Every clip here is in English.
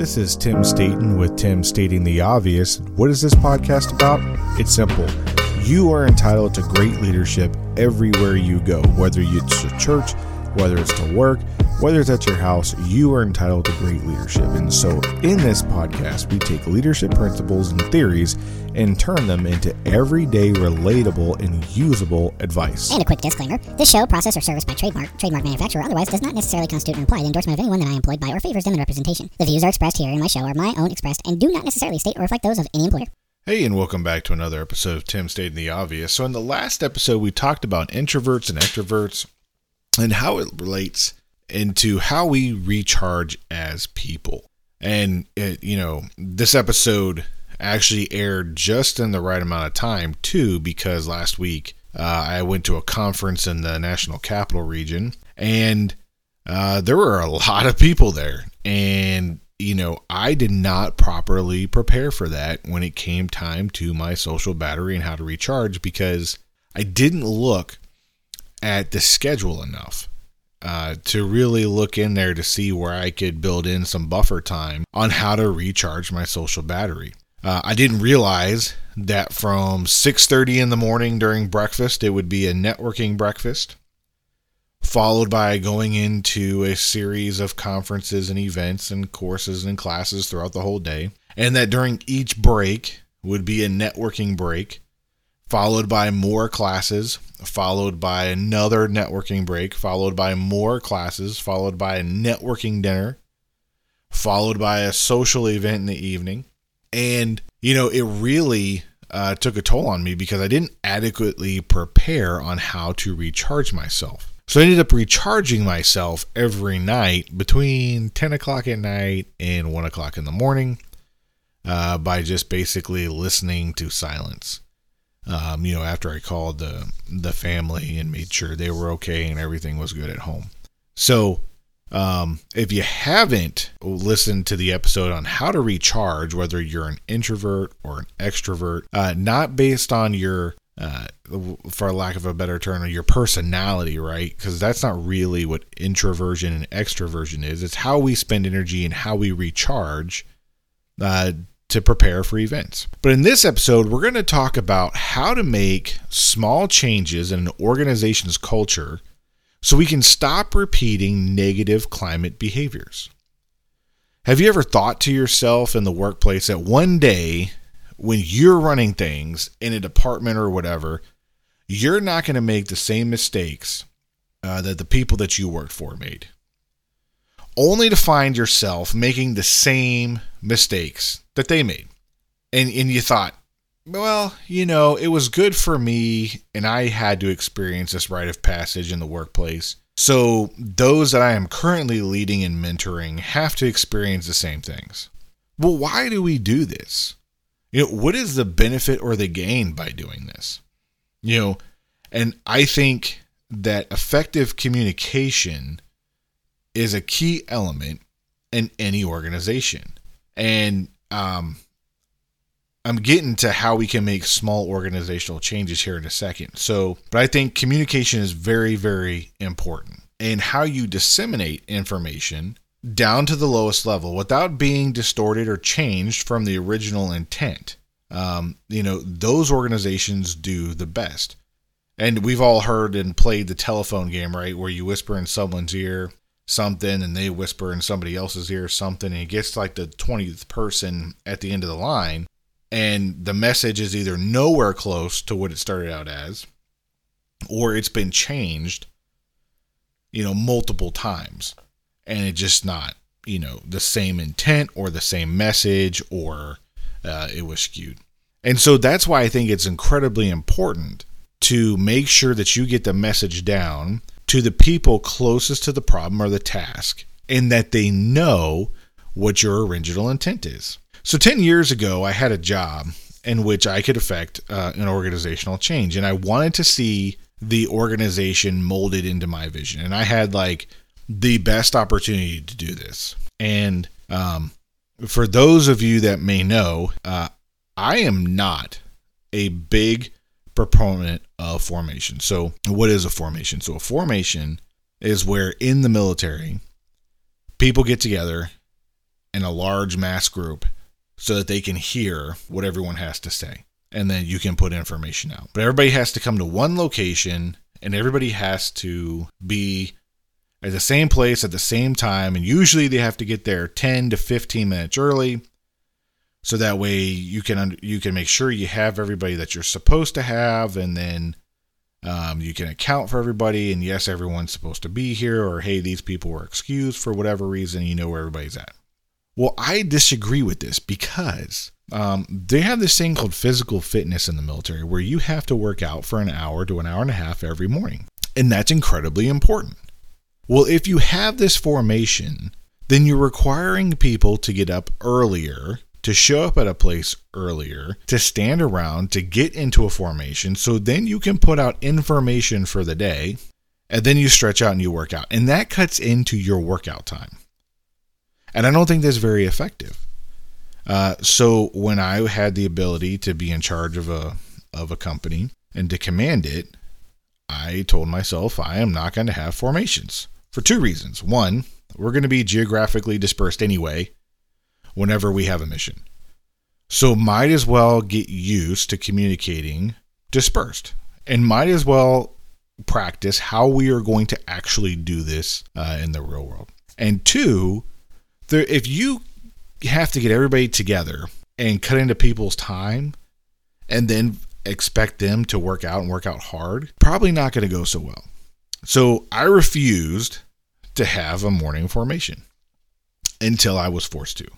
This is Tim Staten with Tim Stating the Obvious. What is this podcast about? It's simple. You are entitled to great leadership everywhere you go, whether it's to church, whether it's to work, whether it's at your house, you are entitled to great leadership. And so, in this podcast, we take leadership principles and theories and turn them into everyday, relatable, and usable advice. And a quick disclaimer this show, process, or service by trademark, trademark manufacturer, otherwise does not necessarily constitute an implied endorsement of anyone that I employed by or favors them in representation. The views are expressed here in my show are my own expressed and do not necessarily state or reflect those of any employer. Hey, and welcome back to another episode of Tim Stating the Obvious. So, in the last episode, we talked about introverts and extroverts and how it relates into how we recharge as people. And it, you know, this episode actually aired just in the right amount of time too, because last week uh, I went to a conference in the National Capital Region, and uh, there were a lot of people there, and you know, I did not properly prepare for that when it came time to my social battery and how to recharge because I didn't look at the schedule enough uh, to really look in there to see where I could build in some buffer time on how to recharge my social battery. Uh, I didn't realize that from 6:30 in the morning during breakfast it would be a networking breakfast followed by going into a series of conferences and events and courses and classes throughout the whole day and that during each break would be a networking break followed by more classes, followed by another networking break, followed by more classes, followed by a networking dinner, followed by a social event in the evening. And, you know, it really uh, took a toll on me because I didn't adequately prepare on how to recharge myself. So I ended up recharging myself every night between 10 o'clock at night and 1 o'clock in the morning uh, by just basically listening to silence um, you know, after I called the the family and made sure they were okay and everything was good at home. So, um, if you haven't listened to the episode on how to recharge, whether you're an introvert or an extrovert, uh, not based on your uh, for lack of a better term, your personality, right? Because that's not really what introversion and extroversion is. It's how we spend energy and how we recharge uh, to prepare for events. But in this episode, we're going to talk about how to make small changes in an organization's culture so we can stop repeating negative climate behaviors. Have you ever thought to yourself in the workplace that one day when you're running things in a department or whatever, you're not going to make the same mistakes uh, that the people that you worked for made? Only to find yourself making the same mistakes that they made. And and you thought, well, you know, it was good for me and I had to experience this rite of passage in the workplace. So those that I am currently leading and mentoring have to experience the same things. Well, why do we do this? You know, what is the benefit or the gain by doing this? You know, and I think that effective communication is a key element in any organization. And um, I'm getting to how we can make small organizational changes here in a second. So, but I think communication is very, very important and how you disseminate information down to the lowest level without being distorted or changed from the original intent. Um, you know, those organizations do the best. And we've all heard and played the telephone game, right? Where you whisper in someone's ear something and they whisper in somebody else's ear something and it gets like the 20th person at the end of the line. And the message is either nowhere close to what it started out as or it's been changed you know multiple times. And it's just not you know the same intent or the same message or uh, it was skewed. And so that's why i think it's incredibly important to make sure that you get the message down to the people closest to the problem or the task and that they know what your original intent is. So, 10 years ago, I had a job in which I could affect uh, an organizational change, and I wanted to see the organization molded into my vision. And I had like the best opportunity to do this. And um, for those of you that may know, uh, I am not a big proponent of formation. So, what is a formation? So, a formation is where in the military, people get together in a large mass group so that they can hear what everyone has to say. And then you can put information out. But everybody has to come to one location and everybody has to be at the same place at the same time. And usually they have to get there 10 to 15 minutes early. So that way you can you can make sure you have everybody that you're supposed to have, and then um, you can account for everybody. And yes, everyone's supposed to be here, or hey, these people were excused for whatever reason. You know where everybody's at. Well, I disagree with this because um, they have this thing called physical fitness in the military where you have to work out for an hour to an hour and a half every morning. And that's incredibly important. Well, if you have this formation, then you're requiring people to get up earlier, to show up at a place earlier, to stand around, to get into a formation. So then you can put out information for the day, and then you stretch out and you work out. And that cuts into your workout time. And I don't think that's very effective. Uh, so when I had the ability to be in charge of a of a company and to command it, I told myself I am not going to have formations for two reasons. One, we're going to be geographically dispersed anyway whenever we have a mission. So might as well get used to communicating dispersed and might as well practice how we are going to actually do this uh, in the real world. And two, there, if you have to get everybody together and cut into people's time and then expect them to work out and work out hard, probably not going to go so well. So I refused to have a morning formation until I was forced to.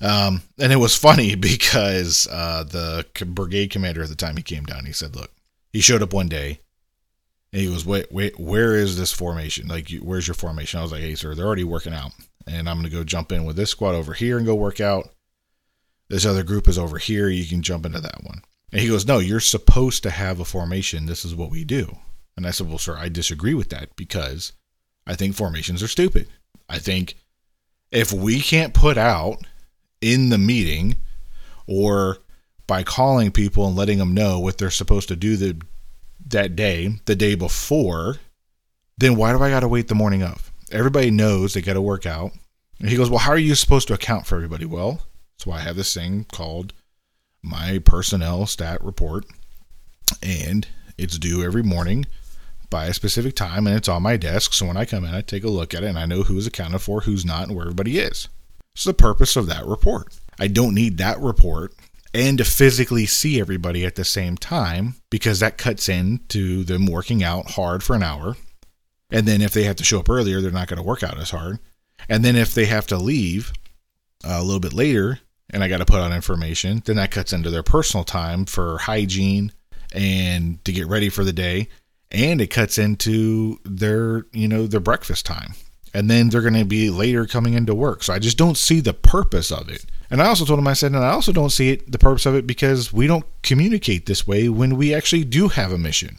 Um, and it was funny because uh, the brigade commander at the time he came down, he said, "Look, he showed up one day, and he goes, wait, wait, where is this formation? Like, where's your formation?" I was like, "Hey, sir, they're already working out." and I'm going to go jump in with this squad over here and go work out. This other group is over here. You can jump into that one. And he goes, No, you're supposed to have a formation. This is what we do. And I said, Well, sir, I disagree with that because I think formations are stupid. I think if we can't put out in the meeting or by calling people and letting them know what they're supposed to do the, that day, the day before, then why do I got to wait the morning of? everybody knows they got to work out. And he goes, Well, how are you supposed to account for everybody? Well, that's why I have this thing called my personnel stat report. And it's due every morning by a specific time and it's on my desk. So when I come in, I take a look at it and I know who's accounted for, who's not, and where everybody is. It's the purpose of that report. I don't need that report and to physically see everybody at the same time because that cuts into them working out hard for an hour and then if they have to show up earlier, they're not going to work out as hard. And then if they have to leave uh, a little bit later and I got to put on information, then that cuts into their personal time for hygiene and to get ready for the day. And it cuts into their, you know, their breakfast time. And then they're going to be later coming into work. So I just don't see the purpose of it. And I also told him, I said, and I also don't see it, the purpose of it because we don't communicate this way when we actually do have a mission.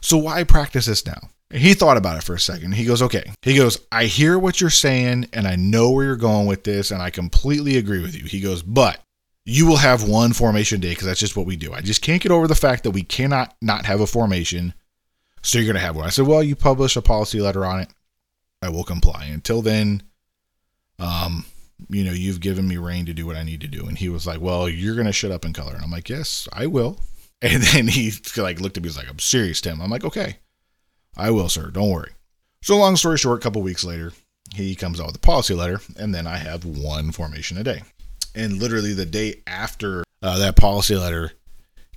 So why practice this now? He thought about it for a second. He goes, okay. He goes, I hear what you're saying and I know where you're going with this and I completely agree with you. He goes, but you will have one formation day because that's just what we do. I just can't get over the fact that we cannot not have a formation. So you're going to have one. I said, well, you publish a policy letter on it. I will comply. Until then, um, you know, you've given me rein to do what I need to do. And he was like, well, you're to shut up in color. And I'm like, yes, I will. And then he like looked at me, he's like, I'm serious, Tim. I'm like, okay. I will, sir. Don't worry. So, long story short, a couple weeks later, he comes out with a policy letter, and then I have one formation a day. And literally the day after uh, that policy letter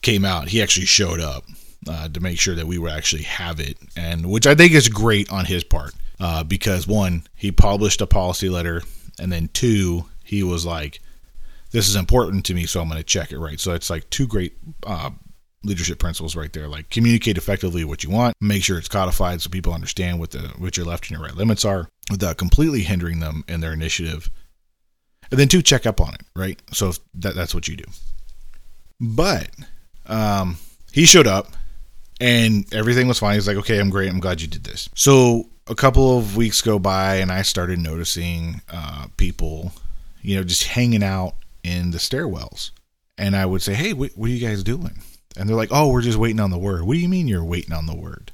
came out, he actually showed up uh, to make sure that we would actually have it, and which I think is great on his part uh, because one, he published a policy letter, and then two, he was like, "This is important to me, so I'm going to check it." Right. So it's like two great uh, leadership principles right there like communicate effectively what you want make sure it's codified so people understand what the what your left and your right limits are without completely hindering them in their initiative and then two check up on it right so that, that's what you do but um, he showed up and everything was fine he's like okay i'm great i'm glad you did this so a couple of weeks go by and i started noticing uh, people you know just hanging out in the stairwells and i would say hey what, what are you guys doing and they're like, oh, we're just waiting on the word. What do you mean you're waiting on the word?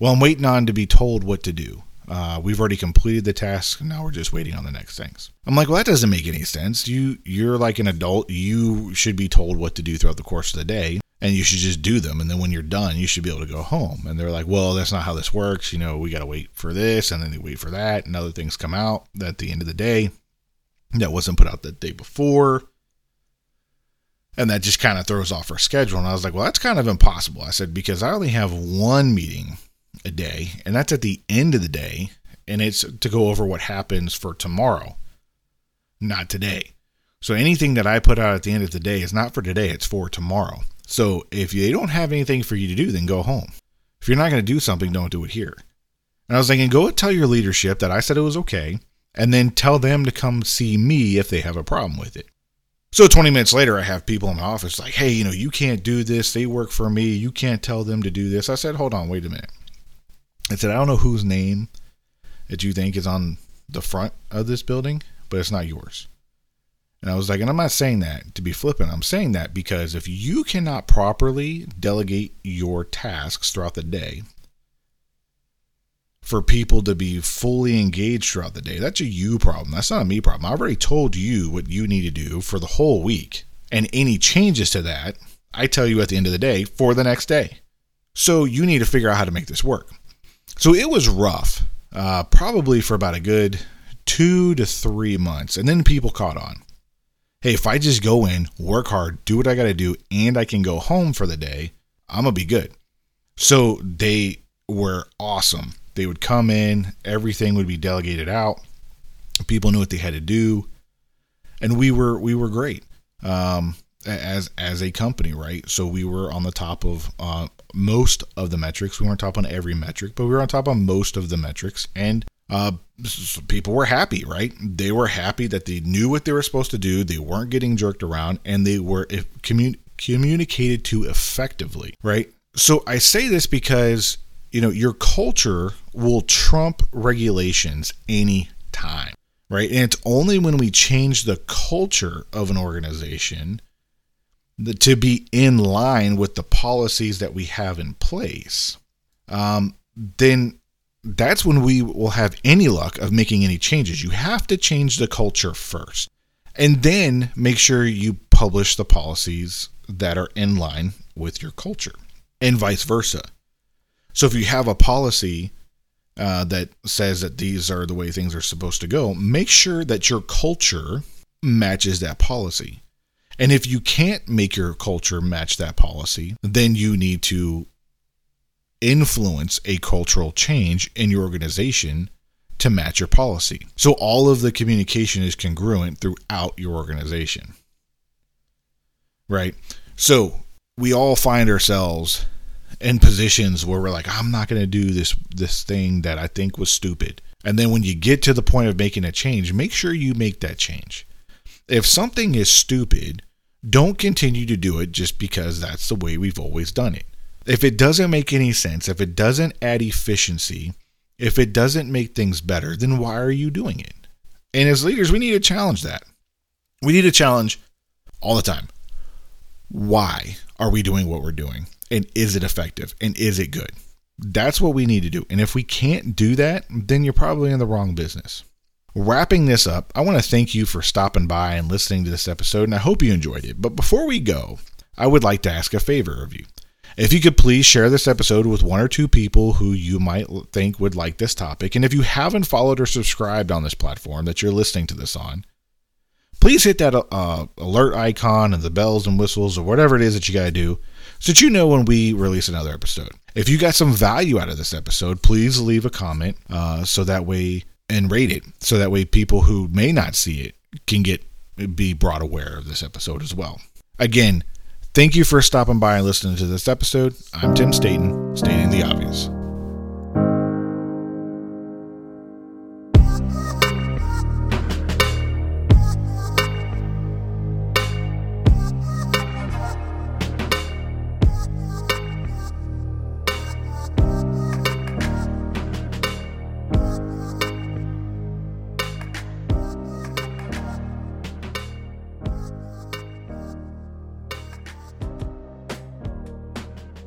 Well, I'm waiting on to be told what to do. Uh, we've already completed the task. Now we're just waiting on the next things. I'm like, well, that doesn't make any sense. You you're like an adult. You should be told what to do throughout the course of the day, and you should just do them. And then when you're done, you should be able to go home. And they're like, well, that's not how this works. You know, we got to wait for this, and then they wait for that, and other things come out at the end of the day that wasn't put out the day before. And that just kind of throws off our schedule. And I was like, well, that's kind of impossible. I said, because I only have one meeting a day, and that's at the end of the day, and it's to go over what happens for tomorrow, not today. So anything that I put out at the end of the day is not for today, it's for tomorrow. So if you don't have anything for you to do, then go home. If you're not going to do something, don't do it here. And I was thinking, go tell your leadership that I said it was okay, and then tell them to come see me if they have a problem with it. So 20 minutes later, I have people in my office like, hey, you know, you can't do this. They work for me. You can't tell them to do this. I said, hold on, wait a minute. I said, I don't know whose name that you think is on the front of this building, but it's not yours. And I was like, and I'm not saying that to be flippant. I'm saying that because if you cannot properly delegate your tasks throughout the day for people to be fully engaged throughout the day, that's a you problem. That's not a me problem. I already told you what you need to do for the whole week. And any changes to that, I tell you at the end of the day for the next day. So you need to figure out how to make this work. So it was rough, uh, probably for about a good two to three months. And then people caught on. Hey, if I just go in, work hard, do what I got to do, and I can go home for the day, I'm going to be good. So they were awesome. They would come in, everything would be delegated out. People knew what they had to do. And we were we were great. Um, as as a company, right? So we were on the top of uh, most of the metrics. We weren't top on every metric, but we were on top on most of the metrics, and uh, people were happy, right? They were happy that they knew what they were supposed to do. They weren't getting jerked around, and they were commun- communicated to effectively, right? So I say this because you know your culture will trump regulations any time, right? And it's only when we change the culture of an organization to be in line with the policies that we have in place, um, then that's when we will have any luck of making any changes. You have to change the culture first, and then make sure you publish the policies that are in line with your culture, and vice versa. So if you have a policy uh, that says that these are the way things are supposed to go, make sure that your culture matches that policy. And if you can't make your culture match that policy, then you need to influence a cultural change in your organization to match your policy. So all of the communication is congruent throughout your organization. Right? So we all find ourselves in positions where we're like I'm not going to do this this thing that I think was stupid. And then when you get to the point of making a change, make sure you make that change. If something is stupid, don't continue to do it just because that's the way we've always done it. If it doesn't make any sense, if it doesn't add efficiency, if it doesn't make things better, then why are you doing it? And as leaders, we need to challenge that. We need to challenge all the time. Why are we doing what we're doing? And is it effective? And is it good? That's what we need to do. And if we can't do that, then you're probably in the wrong business. Wrapping this up, I want to thank you for stopping by and listening to this episode, and I hope you enjoyed it. But before we go, I would like to ask a favor of you. If you could please share this episode with one or two people who you might think would like this topic, and if you haven't followed or subscribed on this platform that you're listening to this on, please hit that uh, alert icon and the bells and whistles or whatever it is that you got to do so that you know when we release another episode. If you got some value out of this episode, please leave a comment uh, so that way and rate it so that way people who may not see it can get be brought aware of this episode as well. Again, thank you for stopping by and listening to this episode. I'm Tim Staten, stating the obvious.